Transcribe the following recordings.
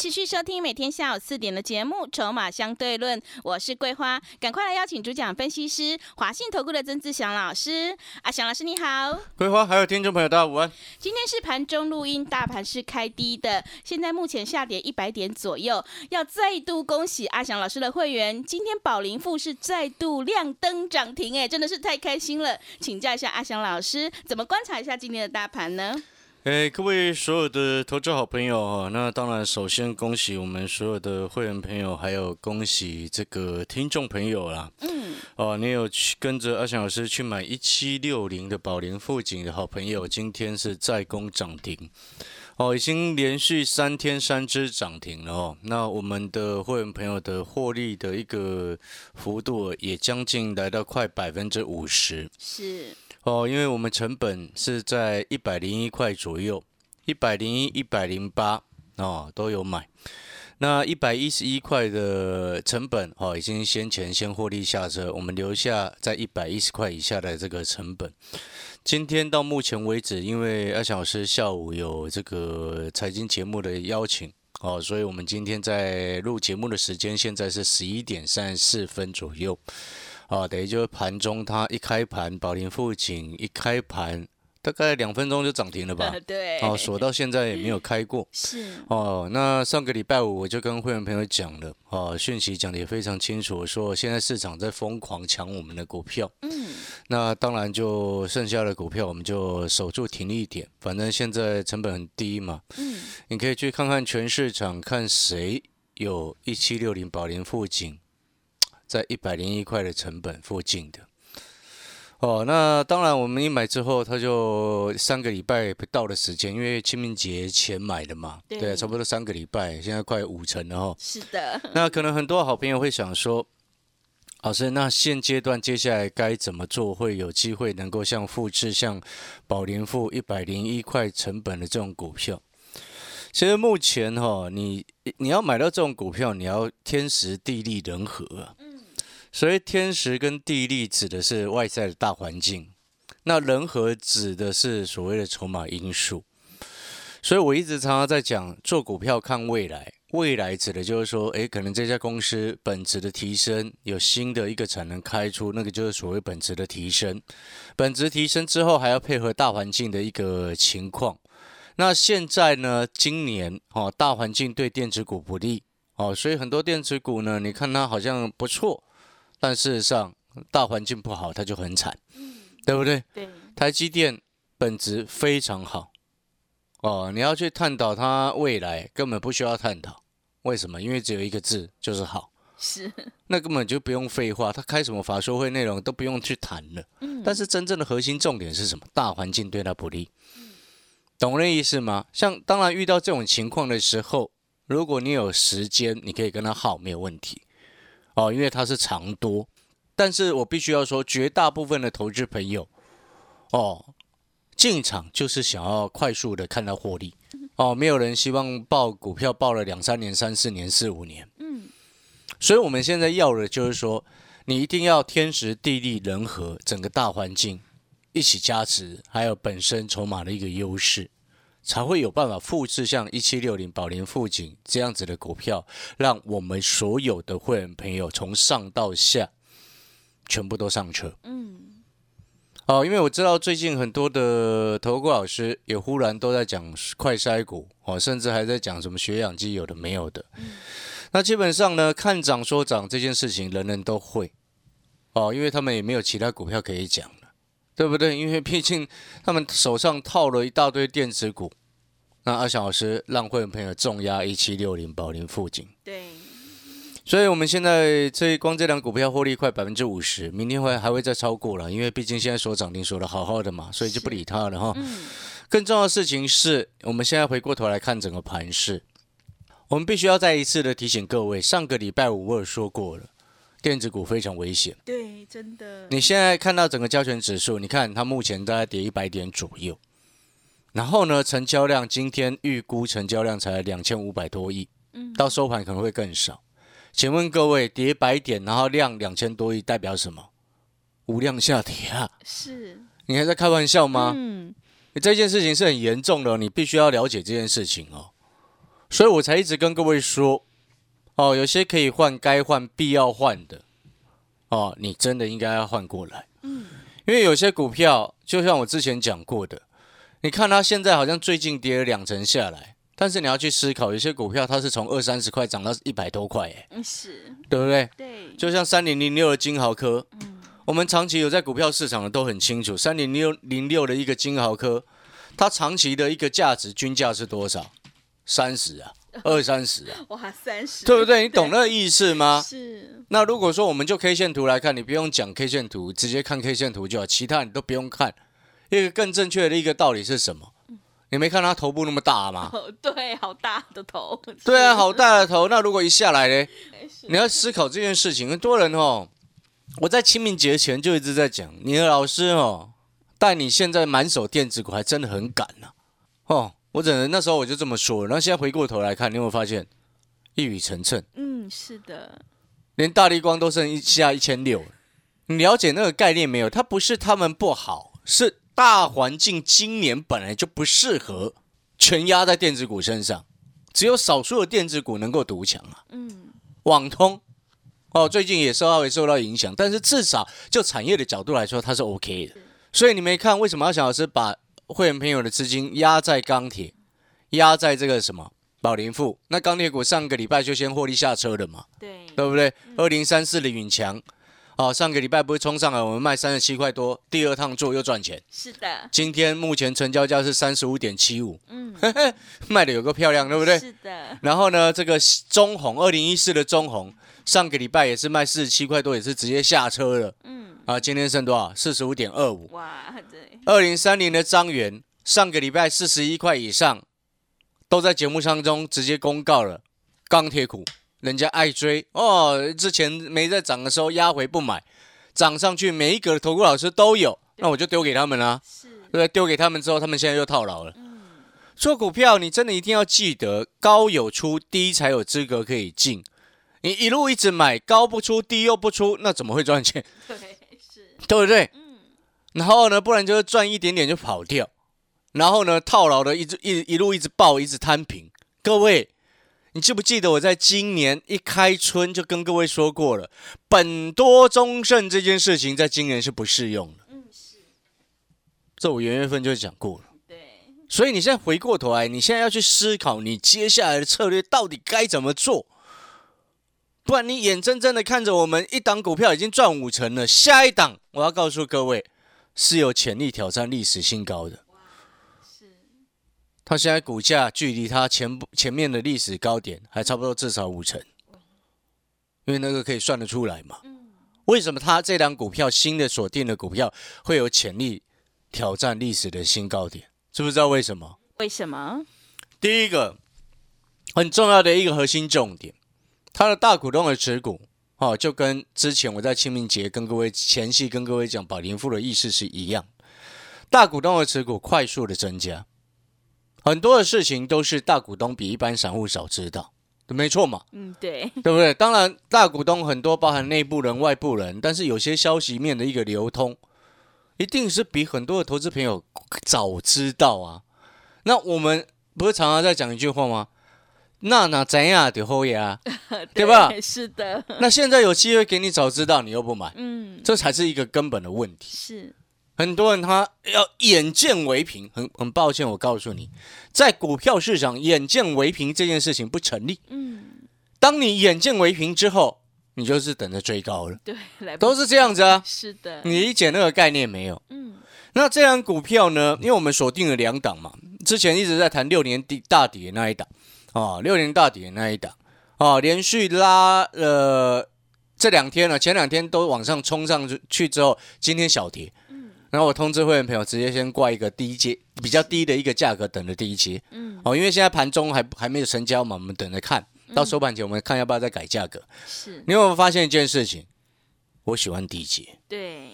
持续收听每天下午四点的节目《筹码相对论》，我是桂花，赶快来邀请主讲分析师华信投顾的曾志祥老师。阿祥老师你好，桂花还有听众朋友大家午安。今天是盘中录音，大盘是开低的，现在目前下跌一百点左右。要再度恭喜阿祥老师的会员，今天宝林富是再度亮灯涨停，哎，真的是太开心了。请教一下阿祥老师，怎么观察一下今天的大盘呢？哎，各位所有的投资好朋友啊，那当然首先恭喜我们所有的会员朋友，还有恭喜这个听众朋友啦。嗯。哦，你有去跟着阿翔老师去买一七六零的宝林富锦的好朋友，今天是再攻涨停。哦，已经连续三天三只涨停了哦。那我们的会员朋友的获利的一个幅度也将近来到快百分之五十。是。哦，因为我们成本是在一百零一块左右，一百零一、一百零八哦都有买。那一百一十一块的成本哦，已经先前先获利下车，我们留下在一百一十块以下的这个成本。今天到目前为止，因为二小师下午有这个财经节目的邀请哦，所以我们今天在录节目的时间现在是十一点三十四分左右。啊，等于就是盘中它一开盘，宝林富锦一开盘，大概两分钟就涨停了吧？对。哦，锁到现在也没有开过。是。哦，那上个礼拜五我就跟会员朋友讲了，哦，讯息讲的也非常清楚，说现在市场在疯狂抢我们的股票。嗯。那当然就剩下的股票我们就守住停利点，反正现在成本很低嘛。嗯。你可以去看看全市场，看谁有一七六零宝林富锦。在一百零一块的成本附近的哦，那当然我们一买之后，它就三个礼拜不到的时间，因为清明节前买的嘛，对，差不多三个礼拜，现在快五成了哈。是的，那可能很多好朋友会想说，老师，那现阶段接下来该怎么做，会有机会能够像复制像宝联富一百零一块成本的这种股票？其实目前哈，你你要买到这种股票，你要天时地利人和啊。所以天时跟地利指的是外在的大环境，那人和指的是所谓的筹码因素。所以我一直常常在讲，做股票看未来，未来指的就是说，诶，可能这家公司本质的提升，有新的一个产能开出，那个就是所谓本质的提升。本质提升之后，还要配合大环境的一个情况。那现在呢，今年哦，大环境对电子股不利哦，所以很多电子股呢，你看它好像不错。但事实上，大环境不好，它就很惨，对不对？对。台积电本质非常好，哦，你要去探讨它未来，根本不需要探讨。为什么？因为只有一个字，就是好。是。那根本就不用废话，他开什么法说会内容都不用去谈了。嗯。但是真正的核心重点是什么？大环境对他不利。懂那意思吗？像当然遇到这种情况的时候，如果你有时间，你可以跟他耗，没有问题。哦，因为它是长多，但是我必须要说，绝大部分的投资朋友，哦，进场就是想要快速的看到获利，哦，没有人希望报股票报了两三年、三四年、四五年，嗯，所以我们现在要的就是说，你一定要天时地利人和，整个大环境一起加持，还有本身筹码的一个优势。才会有办法复制像一七六零宝莲富锦这样子的股票，让我们所有的会员朋友从上到下全部都上车。嗯，哦，因为我知道最近很多的投顾老师也忽然都在讲快筛股，哦，甚至还在讲什么血氧机有的没有的。嗯，那基本上呢，看涨说涨这件事情，人人都会。哦，因为他们也没有其他股票可以讲了。对不对？因为毕竟他们手上套了一大堆电子股，那阿翔老师让会员朋友重压一七六零宝林附近。对，所以我们现在这光这两股票获利快百分之五十，明天会还会再超过了，因为毕竟现在所涨停锁的好好的嘛，所以就不理它了哈。更重要的事情是我们现在回过头来看整个盘势，我们必须要再一次的提醒各位，上个礼拜五我有说过了，电子股非常危险。对，真的。你现在看到整个交权指数，你看它目前大概跌一百点左右，然后呢，成交量今天预估成交量才两千五百多亿，嗯到收盘可能会更少。请问各位，跌百点，然后量两千多亿，代表什么？无量下跌啊！是，你还在开玩笑吗？嗯，这件事情是很严重的哦，你必须要了解这件事情哦。所以我才一直跟各位说，哦，有些可以换、该换、必要换的，哦，你真的应该要换过来。嗯，因为有些股票，就像我之前讲过的，你看它现在好像最近跌了两成下来，但是你要去思考，有些股票它是从二三十块涨到一百多块，哎，嗯是，对不对？对，就像三零零六的金豪科，嗯我们长期有在股票市场的都很清楚，三零六零六的一个金豪科，它长期的一个价值均价是多少？三十啊，二三十啊，哇，三十，对不对？你懂那个意思吗？是，那如果说我们就 K 线图来看，你不用讲 K 线图，直接看 K 线图就好，其他你都不用看。一个更正确的一个道理是什么？你没看他头部那么大吗？哦，对，好大的头，对啊，好大的头。那如果一下来呢？你要思考这件事情。很多人哦，我在清明节前就一直在讲，你的老师哦，带你现在满手电子股，还真的很赶呐、哦，我只能那时候我就这么说了。然后现在回过头来看，你有没有发现一语成谶？嗯，是的，连大力光都剩一下一千六，你了解那个概念没有？它不是他们不好，是大环境今年本来就不适合全压在电子股身上，只有少数的电子股能够独强啊。嗯，网通哦，最近也稍微受到影响，但是至少就产业的角度来说，它是 OK 的。所以你没看为什么阿翔老师把会员朋友的资金压在钢铁，压在这个什么宝林富？那钢铁股上个礼拜就先获利下车了嘛，对，对不对？二零三四的允强，哦，上个礼拜不是冲上来，我们卖三十七块多，第二趟做又赚钱。是的，今天目前成交价是三十五点七五，嗯，卖的有个漂亮，对不对？是的，然后呢，这个中红二零一四的中红，上个礼拜也是卖四十七块多，也是直接下车了嗯，啊。今天剩多少？四十五点二五。哇，对，二零三零的张元，上个礼拜四十一块以上，都在节目当中直接公告了，钢铁股人家爱追哦。之前没在涨的时候压回不买，涨上去每一个投顾老师都有，那我就丢给他们啦、是，对？丢给他们之后，他们现在又套牢了。嗯，做股票，你真的一定要记得，高有出，低才有资格可以进。你一路一直买，高不出，低又不出，那怎么会赚钱？对，是，对不对？嗯，然后呢，不然就是赚一点点就跑掉，然后呢，套牢的一直一一路一直爆，一直摊平。各位，你记不记得我在今年一开春就跟各位说过了，本多中胜这件事情在今年是不适用的。嗯，是，这我元月份就讲过了。对，所以你现在回过头来，你现在要去思考你接下来的策略到底该怎么做，不然你眼睁睁的看着我们一档股票已经赚五成了，下一档我要告诉各位是有潜力挑战历史新高的。是，它现在股价距离它前部前面的历史高点还差不多至少五成，因为那个可以算得出来嘛。嗯，为什么它这档股票新的锁定的股票会有潜力挑战历史的新高点？知不知道为什么？为什么？第一个很重要的一个核心重点，它的大股东的持股，哦，就跟之前我在清明节跟各位前期跟各位讲宝林富的意思是一样，大股东的持股快速的增加，很多的事情都是大股东比一般散户少知道，没错嘛，嗯，对，对不对？当然，大股东很多包含内部人、外部人，但是有些消息面的一个流通，一定是比很多的投资朋友早知道啊。那我们不是常常在讲一句话吗？那哪怎样的后呀？对吧是的，那现在有机会给你早知道，你又不买，嗯，这才是一个根本的问题。是，很多人他要眼见为凭，很很抱歉，我告诉你，在股票市场眼见为凭这件事情不成立。嗯，当你眼见为凭之后，你就是等着追高了，对，来都是这样子啊。是的，你理解那个概念没有？嗯，那这张股票呢？因为我们锁定了两档嘛，之前一直在谈六年底大底的那一档啊，六年大底的那一档啊，连续拉呃这两天呢，前两天都往上冲上去之后，今天小跌，嗯然后我通知会员朋友直接先挂一个低阶比较低的一个价格等着第一阶嗯，哦，因为现在盘中还还没有成交嘛，我们等着看到收盘前我们看要不要再改价格。是，你有没有发现一件事情？我喜欢低阶，对，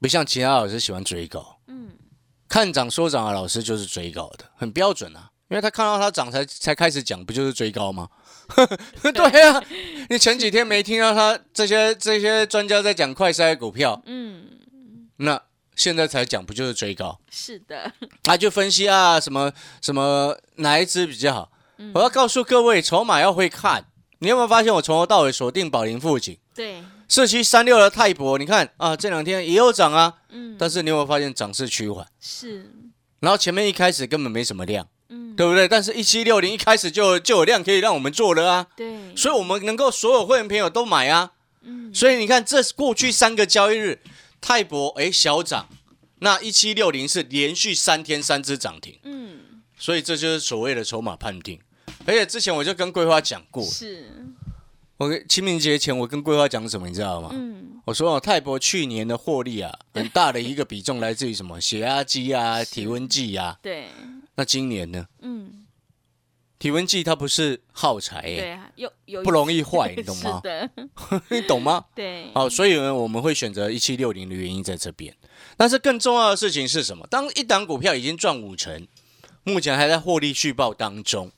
不像其他老师喜欢追高。嗯，看涨说涨的老师就是追高的，很标准啊。因为他看到它涨才才开始讲，不就是追高吗？对啊，你前几天没听到他这些这些专家在讲快筛股票，嗯，那现在才讲，不就是追高？是的，他就分析啊，什么什么哪一支比较好？我要告诉各位，筹码要会看。你有没有发现我从头到尾锁定宝林附近对，四七三六的泰博？你看啊，这两天也有涨啊，嗯，但是你有没有发现涨势趋缓？是，然后前面一开始根本没什么量，嗯，对不对？但是一七六零一开始就就有量可以让我们做了啊，对，所以我们能够所有会员朋友都买啊。嗯，所以你看，这过去三个交易日，泰博哎小涨，那一七六零是连续三天三只涨停，嗯，所以这就是所谓的筹码判定。而且之前我就跟桂花讲过，是，我跟清明节前我跟桂花讲什么，你知道吗？嗯，我说哦，泰博去年的获利啊，很大的一个比重来自于什么？血压机啊、体温计啊。对，那今年呢？嗯，体温计它不是耗材耶、对啊，有有不容易坏，你懂吗 是？的，你懂吗？对，好，所以呢，我们会选择一七六零的原因在这边。但是更重要的事情是什么？当一档股票已经赚五成，目前还在获利续报当中，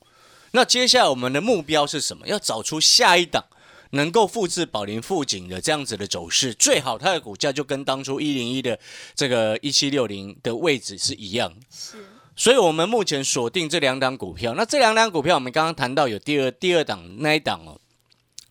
那接下来我们的目标是什么？要找出下一档能够复制宝林富锦的这样子的走势，最好它的股价就跟当初一零一的这个一七六零的位置是一样。是，所以，我们目前锁定这两档股票。那这两档股票，我们刚刚谈到有第二第二档那一档哦，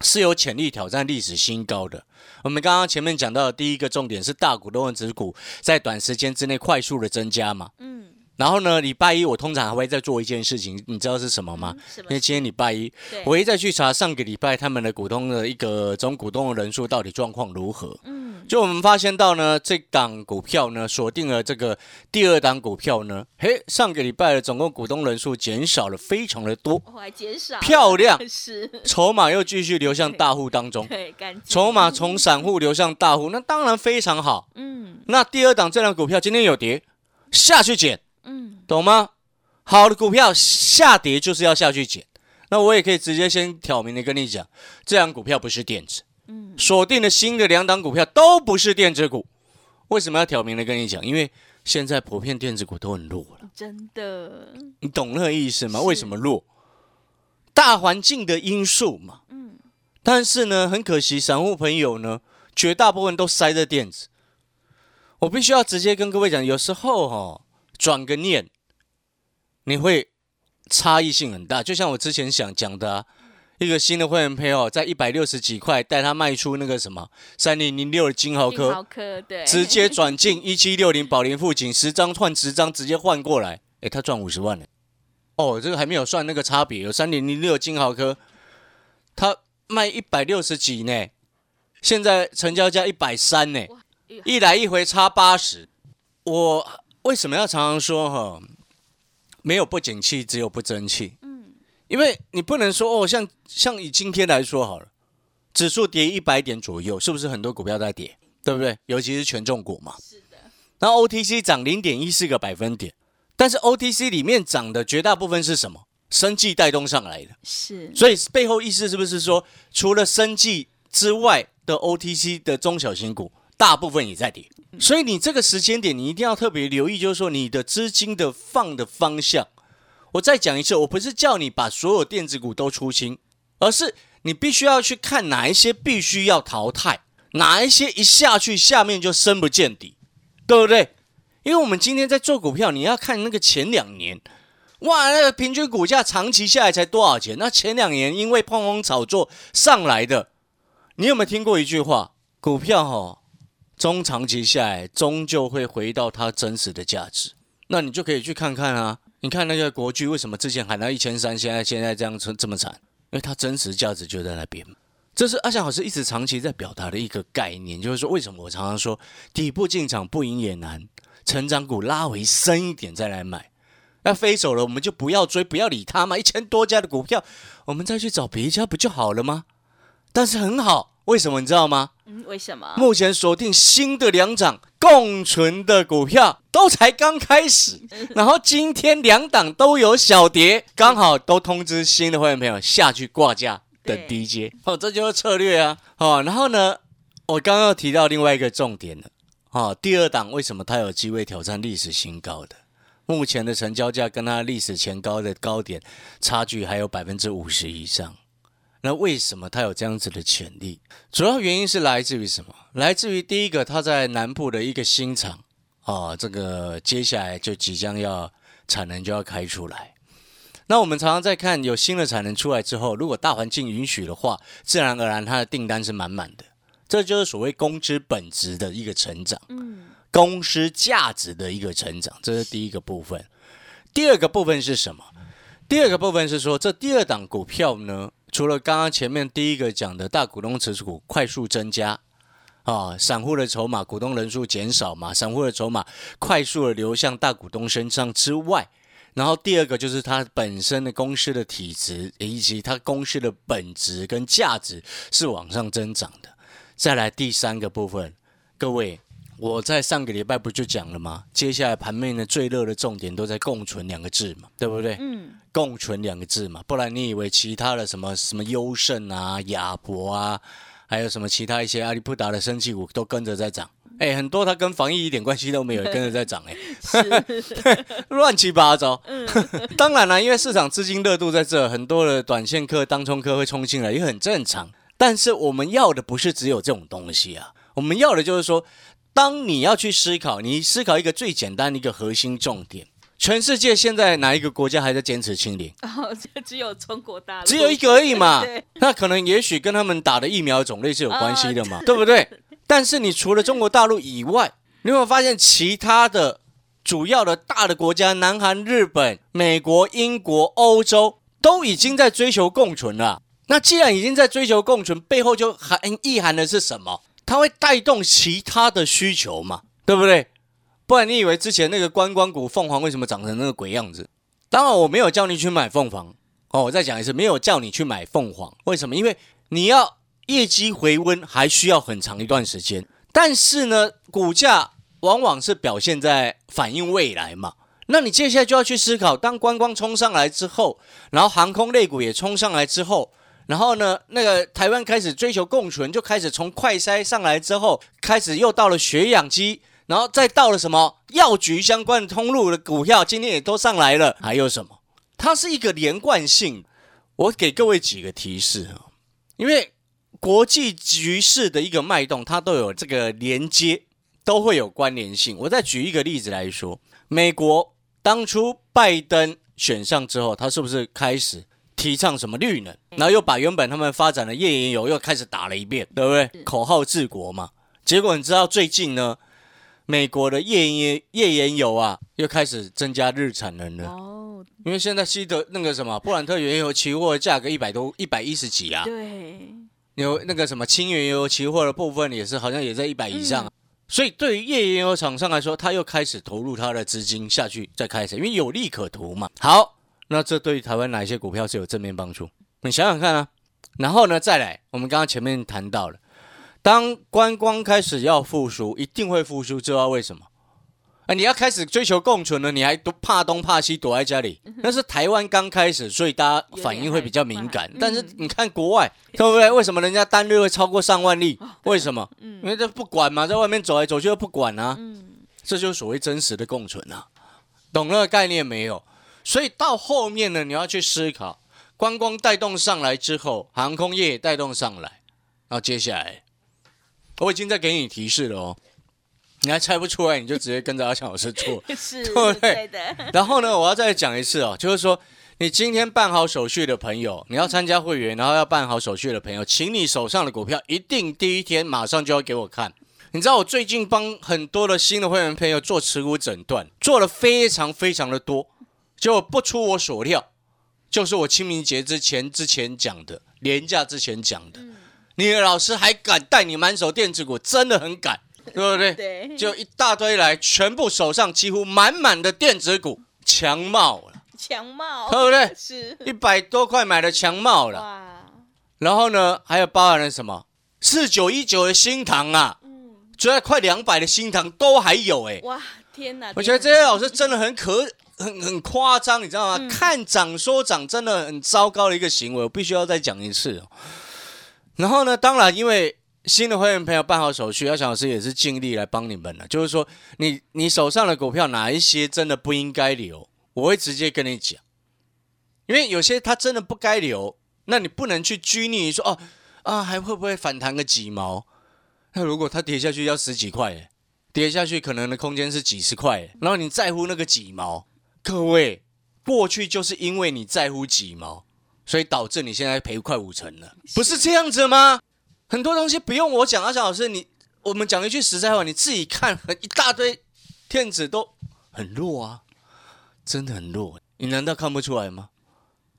是有潜力挑战历史新高的。我们刚刚前面讲到的第一个重点是大股东的持股在短时间之内快速的增加嘛。嗯，然后呢，礼拜一我通常还会再做一件事情，你知道是什么吗？因为今天礼拜一，我会再去查上个礼拜他们的股东的一个总股东的人数到底状况如何。嗯，就我们发现到呢，这档股票呢锁定了这个第二档股票呢，嘿，上个礼拜的总共股东人数减少了非常的多，我还减少，漂亮，是，筹码又继续流向大户当中，对，干净，筹码从散户流向大户，那当然非常好。嗯。那第二档这档股票今天有跌，下去减，嗯，懂吗？好的股票下跌就是要下去捡。那我也可以直接先挑明的跟你讲，这档股票不是电子，嗯，锁定的新的两档股票都不是电子股。为什么要挑明的跟你讲？因为现在普遍电子股都很弱了，真的，你懂那个意思吗？为什么弱？大环境的因素嘛。嗯，但是呢，很可惜，散户朋友呢，绝大部分都塞在电子。我必须要直接跟各位讲，有时候哈、哦，转个念，你会差异性很大。就像我之前想讲的、啊，一个新的会员配哦，在一百六十几块带他卖出那个什么三零零六的金豪科，好科，对，直接转进 一七六零宝林富锦，十张换十张，直接换过来，诶，他赚五十万呢。哦，这个还没有算那个差别，有三零零六金豪科，他卖一百六十几呢，现在成交价一百三呢，一来一回差八十。我为什么要常常说哈，没有不景气，只有不争气。嗯，因为你不能说哦，像像以今天来说好了，指数跌一百点左右，是不是很多股票在跌？对不对？尤其是权重股嘛。是的，然后 OTC 涨零点一四个百分点，但是 OTC 里面涨的绝大部分是什么？生计带动上来的，是，所以背后意思是不是说，除了生计之外的 OTC 的中小型股，大部分也在跌？所以你这个时间点，你一定要特别留意，就是说你的资金的放的方向。我再讲一次，我不是叫你把所有电子股都出清，而是你必须要去看哪一些必须要淘汰，哪一些一下去下面就深不见底，对不对？因为我们今天在做股票，你要看那个前两年，哇，那个平均股价长期下来才多少钱？那前两年因为碰碰炒作上来的，你有没有听过一句话？股票哈、中长期下来，终究会回到它真实的价值。那你就可以去看看啊。你看那个国巨为什么之前喊到一千三，现在现在这样这这么惨？因为它真实价值就在那边。这是阿翔老师一直长期在表达的一个概念，就是说为什么我常常说底部进场不赢也难，成长股拉回深一点再来买。那飞走了，我们就不要追，不要理它嘛。一千多家的股票，我们再去找别家不就好了吗？但是很好，为什么你知道吗？嗯，为什么？目前锁定新的两档共存的股票都才刚开始，然后今天两档都有小跌，刚好都通知新的会员朋友下去挂价等低阶。哦，这就是策略啊。哦，然后呢，我刚刚提到另外一个重点了。哦，第二档为什么它有机会挑战历史新高？的目前的成交价跟它历史前高的高点差距还有百分之五十以上。那为什么他有这样子的潜力？主要原因是来自于什么？来自于第一个，他在南部的一个新厂啊，这个接下来就即将要产能就要开出来。那我们常常在看有新的产能出来之后，如果大环境允许的话，自然而然它的订单是满满的。这就是所谓公司本质的一个成长，嗯，公司价值的一个成长，这是第一个部分。第二个部分是什么？第二个部分是说，这第二档股票呢？除了刚刚前面第一个讲的大股东持股快速增加啊，散户的筹码、股东人数减少嘛，散户的筹码快速的流向大股东身上之外，然后第二个就是它本身的公司的体质以及它公司的本质跟价值是往上增长的。再来第三个部分，各位。我在上个礼拜不就讲了吗？接下来盘面的最热的重点都在共存两个字嘛，对不对？嗯，共存两个字嘛，不然你以为其他的什么什么优胜啊、亚博啊，还有什么其他一些阿里不达的升气股都跟着在涨？哎，很多它跟防疫一点关系都没有，跟着在涨，哎，乱七八糟。当然了，因为市场资金热度在这，很多的短线客、当冲客会冲进来，也很正常。但是我们要的不是只有这种东西啊，我们要的就是说。当你要去思考，你思考一个最简单的一个核心重点：全世界现在哪一个国家还在坚持清零？哦，只有中国大陆，只有一个而已嘛。那可能也许跟他们打的疫苗种类是有关系的嘛，对不对？但是你除了中国大陆以外，你有没有发现其他的主要的大的国家，南韩、日本、美国、英国、欧洲都已经在追求共存了？那既然已经在追求共存，背后就含意涵的是什么？它会带动其他的需求嘛，对不对？不然你以为之前那个观光股凤凰为什么长成那个鬼样子？当然我没有叫你去买凤凰哦，我再讲一次，没有叫你去买凤凰。为什么？因为你要业绩回温还需要很长一段时间。但是呢，股价往往是表现在反映未来嘛。那你接下来就要去思考，当观光冲上来之后，然后航空类股也冲上来之后。然后呢，那个台湾开始追求共存，就开始从快筛上来之后，开始又到了血氧机，然后再到了什么药局相关的通路的股票，今天也都上来了。还有什么？它是一个连贯性。我给各位几个提示啊，因为国际局势的一个脉动，它都有这个连接，都会有关联性。我再举一个例子来说，美国当初拜登选上之后，他是不是开始？提倡什么绿能，然后又把原本他们发展的页岩油又开始打了一遍，对不对？口号治国嘛。结果你知道最近呢，美国的页岩页岩油啊又开始增加日产能了。哦，因为现在西德那个什么布兰特原油期货价格一百多一百一十几啊。对。有那个什么轻原油期货的部分也是好像也在一百以上，所以对于页岩油厂商来说，他又开始投入他的资金下去再开始，因为有利可图嘛。好。那这对于台湾哪些股票是有正面帮助？你想想看啊。然后呢，再来，我们刚刚前面谈到了，当观光开始要复苏，一定会复苏，知道为什么？啊，你要开始追求共存了，你还都怕东怕西，躲在家里。那是台湾刚开始，所以大家反应会比较敏感。但是你看国外，对不对？为什么人家单日会超过上万例？为什么？因为这不管嘛，在外面走来走去又不管啊。这就是所谓真实的共存啊。懂那个概念没有？所以到后面呢，你要去思考，观光带动上来之后，航空业也带动上来，然后接下来，我已经在给你提示了哦，你还猜不出来，你就直接跟着阿强老师做，是，对对的。然后呢，我要再讲一次哦，就是说，你今天办好手续的朋友，你要参加会员，然后要办好手续的朋友，请你手上的股票一定第一天马上就要给我看。你知道我最近帮很多的新的会员朋友做持股诊断，做了非常非常的多。就不出我所料，就是我清明节之前之前讲的，年假之前讲的，你的老师还敢带你满手电子股，真的很敢，对不对？对，就一大堆来，全部手上几乎满满的电子股，强茂了，强茂，对不对？是。一百多块买的强茂了，哇！然后呢，还有包含了什么？四九一九的新塘啊，追在快两百的新塘都还有哎、哇，天哪！我觉得这些老师真的很可很很夸张，你知道吗？嗯看涨说涨，真的很糟糕的一个行为，我必须要再讲一次哦。然后呢，当然因为新的会员朋友办好手续，阿翔老师也是尽力来帮你们了。就是说，你你手上的股票哪一些真的不应该留，我会直接跟你讲，因为有些它真的不该留，那你不能去拘泥于说哦啊还会不会反弹个几毛？那如果它跌下去要十几块耶，跌下去可能的空间是几十块，然后你在乎那个几毛，各位过去就是因为你在乎几毛，所以导致你现在赔快五成了，不是这样子吗？很多东西不用我讲，阿翔老师，你我们讲一句实在话，你自己看，很一大堆骗子都很弱啊，真的很弱，你难道看不出来吗？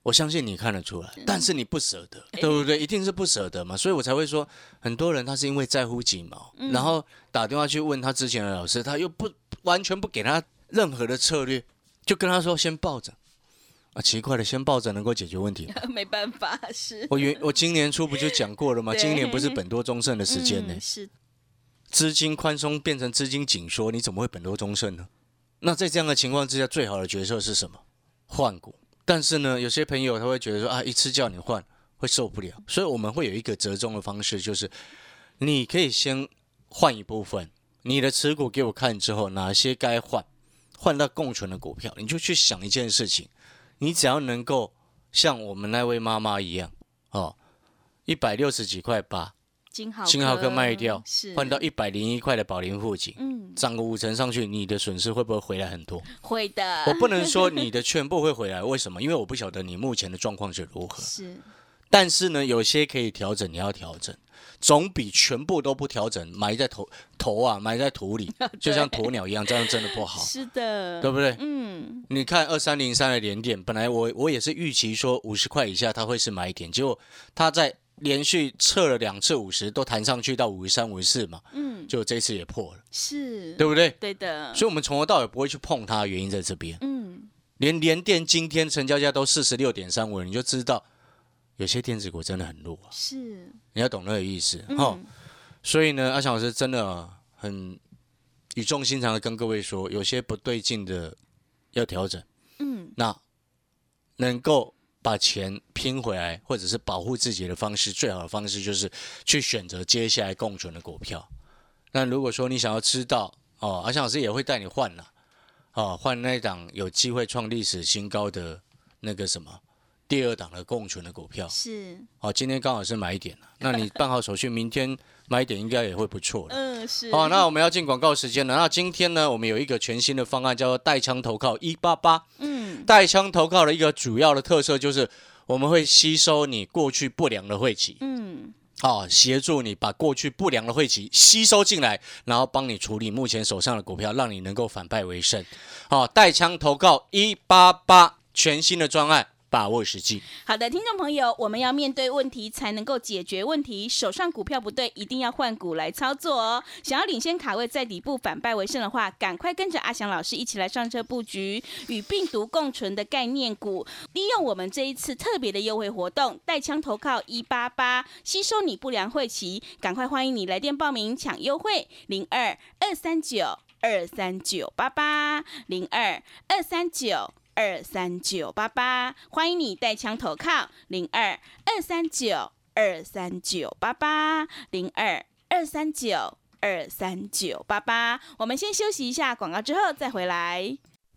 我相信你看得出来，但是你不舍得，对不对？一定是不舍得嘛，所以我才会说，很多人他是因为在乎几毛，然后打电话去问他之前的老师，他又不完全不给他任何的策略，就跟他说先抱着。啊，奇怪了，先抱着能够解决问题吗？没办法，是我原我今年初不就讲过了吗？今年不是本多终胜的时间呢嗯，是资金宽松变成资金紧缩，你怎么会本多终胜呢？那在这样的情况之下，最好的决策是什么？换股。但是呢，有些朋友他会觉得说啊，一次叫你换会受不了，所以我们会有一个折中的方式，就是你可以先换一部分，你的持股给我看之后，哪些该换，换到共存的股票，你就去想一件事情，你只要能够像我们那位妈妈一样，哦，一百六十几块八，金豪金豪科卖掉，是换到一百零一块的宝林富锦，嗯涨个五成上去，你的损失会不会回来很多？会的，我不能说你的全部会回来，为什么？因为我不晓得你目前的状况是如何。是但是呢，有些可以调整，你要调整，总比全部都不调整，埋在头头啊，埋在土里，就像鸵鸟一样，这样真的不好，是的，对不对？嗯。你看二三零三的连电，本来我我也是预期说五十块以下它会是买点，结果它在连续测了两次五十，都弹上去到五十三、五十四嘛，嗯。就这次也破了，是，对不对？对的，所以，我们从头到尾不会去碰它，原因在这边。嗯。连连电今天成交价都四十六点三五，你就知道有些电子股真的很弱啊，是。你要懂那个意思哈、嗯所以呢，阿强老师真的很语重心长的跟各位说，有些不对劲的要调整，嗯。那能够把钱拼回来，或者是保护自己的方式，最好的方式就是去选择接下来共存的股票。那如果说你想要知道哦，阿强老师也会带你换啦，哦，换那一档有机会创历史新高的那个什么第二档的共存的股票。是，哦，今天刚好是买点了，那你办好手续，明天买点应该也会不错了。嗯是，好、那我们要进广告时间了。那今天呢，我们有一个全新的方案，叫做带枪投靠一八八。嗯带枪投靠的一个主要的特色就是，我们会吸收你过去不良的晦气，嗯哦，协助你把过去不良的晦气吸收进来，然后帮你处理目前手上的股票，让你能够反败为胜。哦，带枪投靠一八八，全新的专案，把握时机。好的，听众朋友，我们要面对问题才能够解决问题。手上股票不对，一定要换股来操作哦。想要领先卡位在底部反败为胜的话，赶快跟着阿翔老师一起来上车布局与病毒共存的概念股，利用我们这一次特别的优惠活动，带枪投靠一八八，吸收你不良晦气，赶快欢迎你来电报名抢优惠，零二二三九二三九八八零二二三九。二三九八八，欢迎你带枪投靠零二二三九二三九八八零二二三九二三九八八。我们先休息一下广告，之后再回来。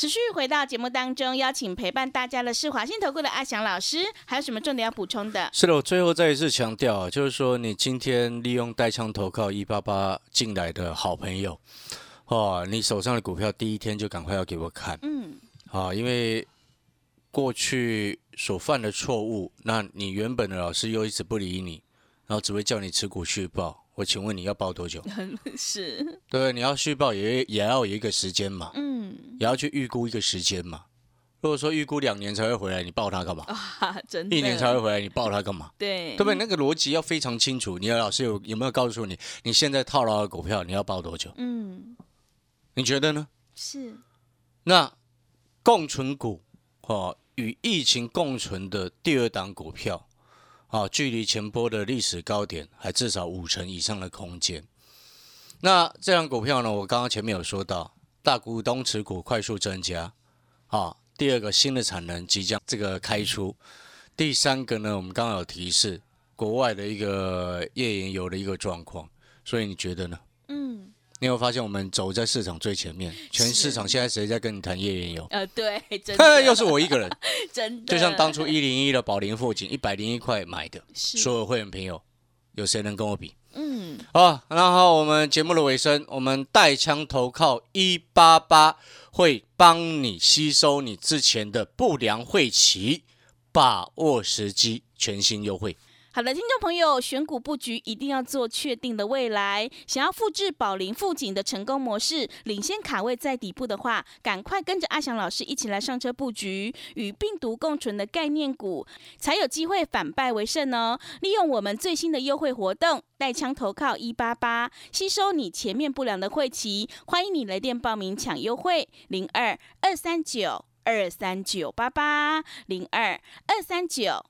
持续回到节目当中，邀请陪伴大家的是华信投顾的阿翔老师，还有什么重点要补充的？是的，我最后再一次强调啊，就是说你今天利用带枪投靠一八八进来的好朋友，哦，你手上的股票第一天就赶快要给我看嗯，啊，因为过去所犯的错误，那你原本的老师又一直不理你，然后只会叫你持股续报。我请问你要报多久？是，对，你要续报也也要有一个时间嘛，嗯，也要去预估一个时间嘛。如果说预估两年才会回来，你报它干嘛？啊，真的，一年才会回来，你报它干嘛？对，对不对？那个逻辑要非常清楚。你的老师有有没有告诉你，你现在套牢的股票你要报多久？嗯，你觉得呢？是，那共存股哦，与疫情共存的第二档股票啊，距离前波的历史高点还至少五成以上的空间。那这张股票呢，我刚刚前面有说到，大股东持股快速增加啊。第二个新的产能即将这个开出，第三个呢，我们刚刚有提示国外的一个页岩油的一个状况，所以你觉得呢？嗯，你有发现我们走在市场最前面，全市场现在谁在跟你谈页岩油？呃，对，真的，又是我一个人，真的，就像当初一零一的宝林附近一百零一块买的，所有会员朋友，有谁能跟我比？嗯，好，然后我们节目的尾声，我们带枪投靠一八八会帮你吸收你之前的不良晦气，把握时机，全新优惠。好的，听众朋友，选股布局一定要做确定的未来。想要复制宝林富锦的成功模式，领先卡位在底部的话，赶快跟着阿翔老师一起来上车布局与病毒共存的概念股，才有机会反败为胜哦。利用我们最新的优惠活动，带枪投靠一八八，吸收你前面不良的晦气。欢迎你来电报名抢优惠，零二二三九二三九八八零二二三九。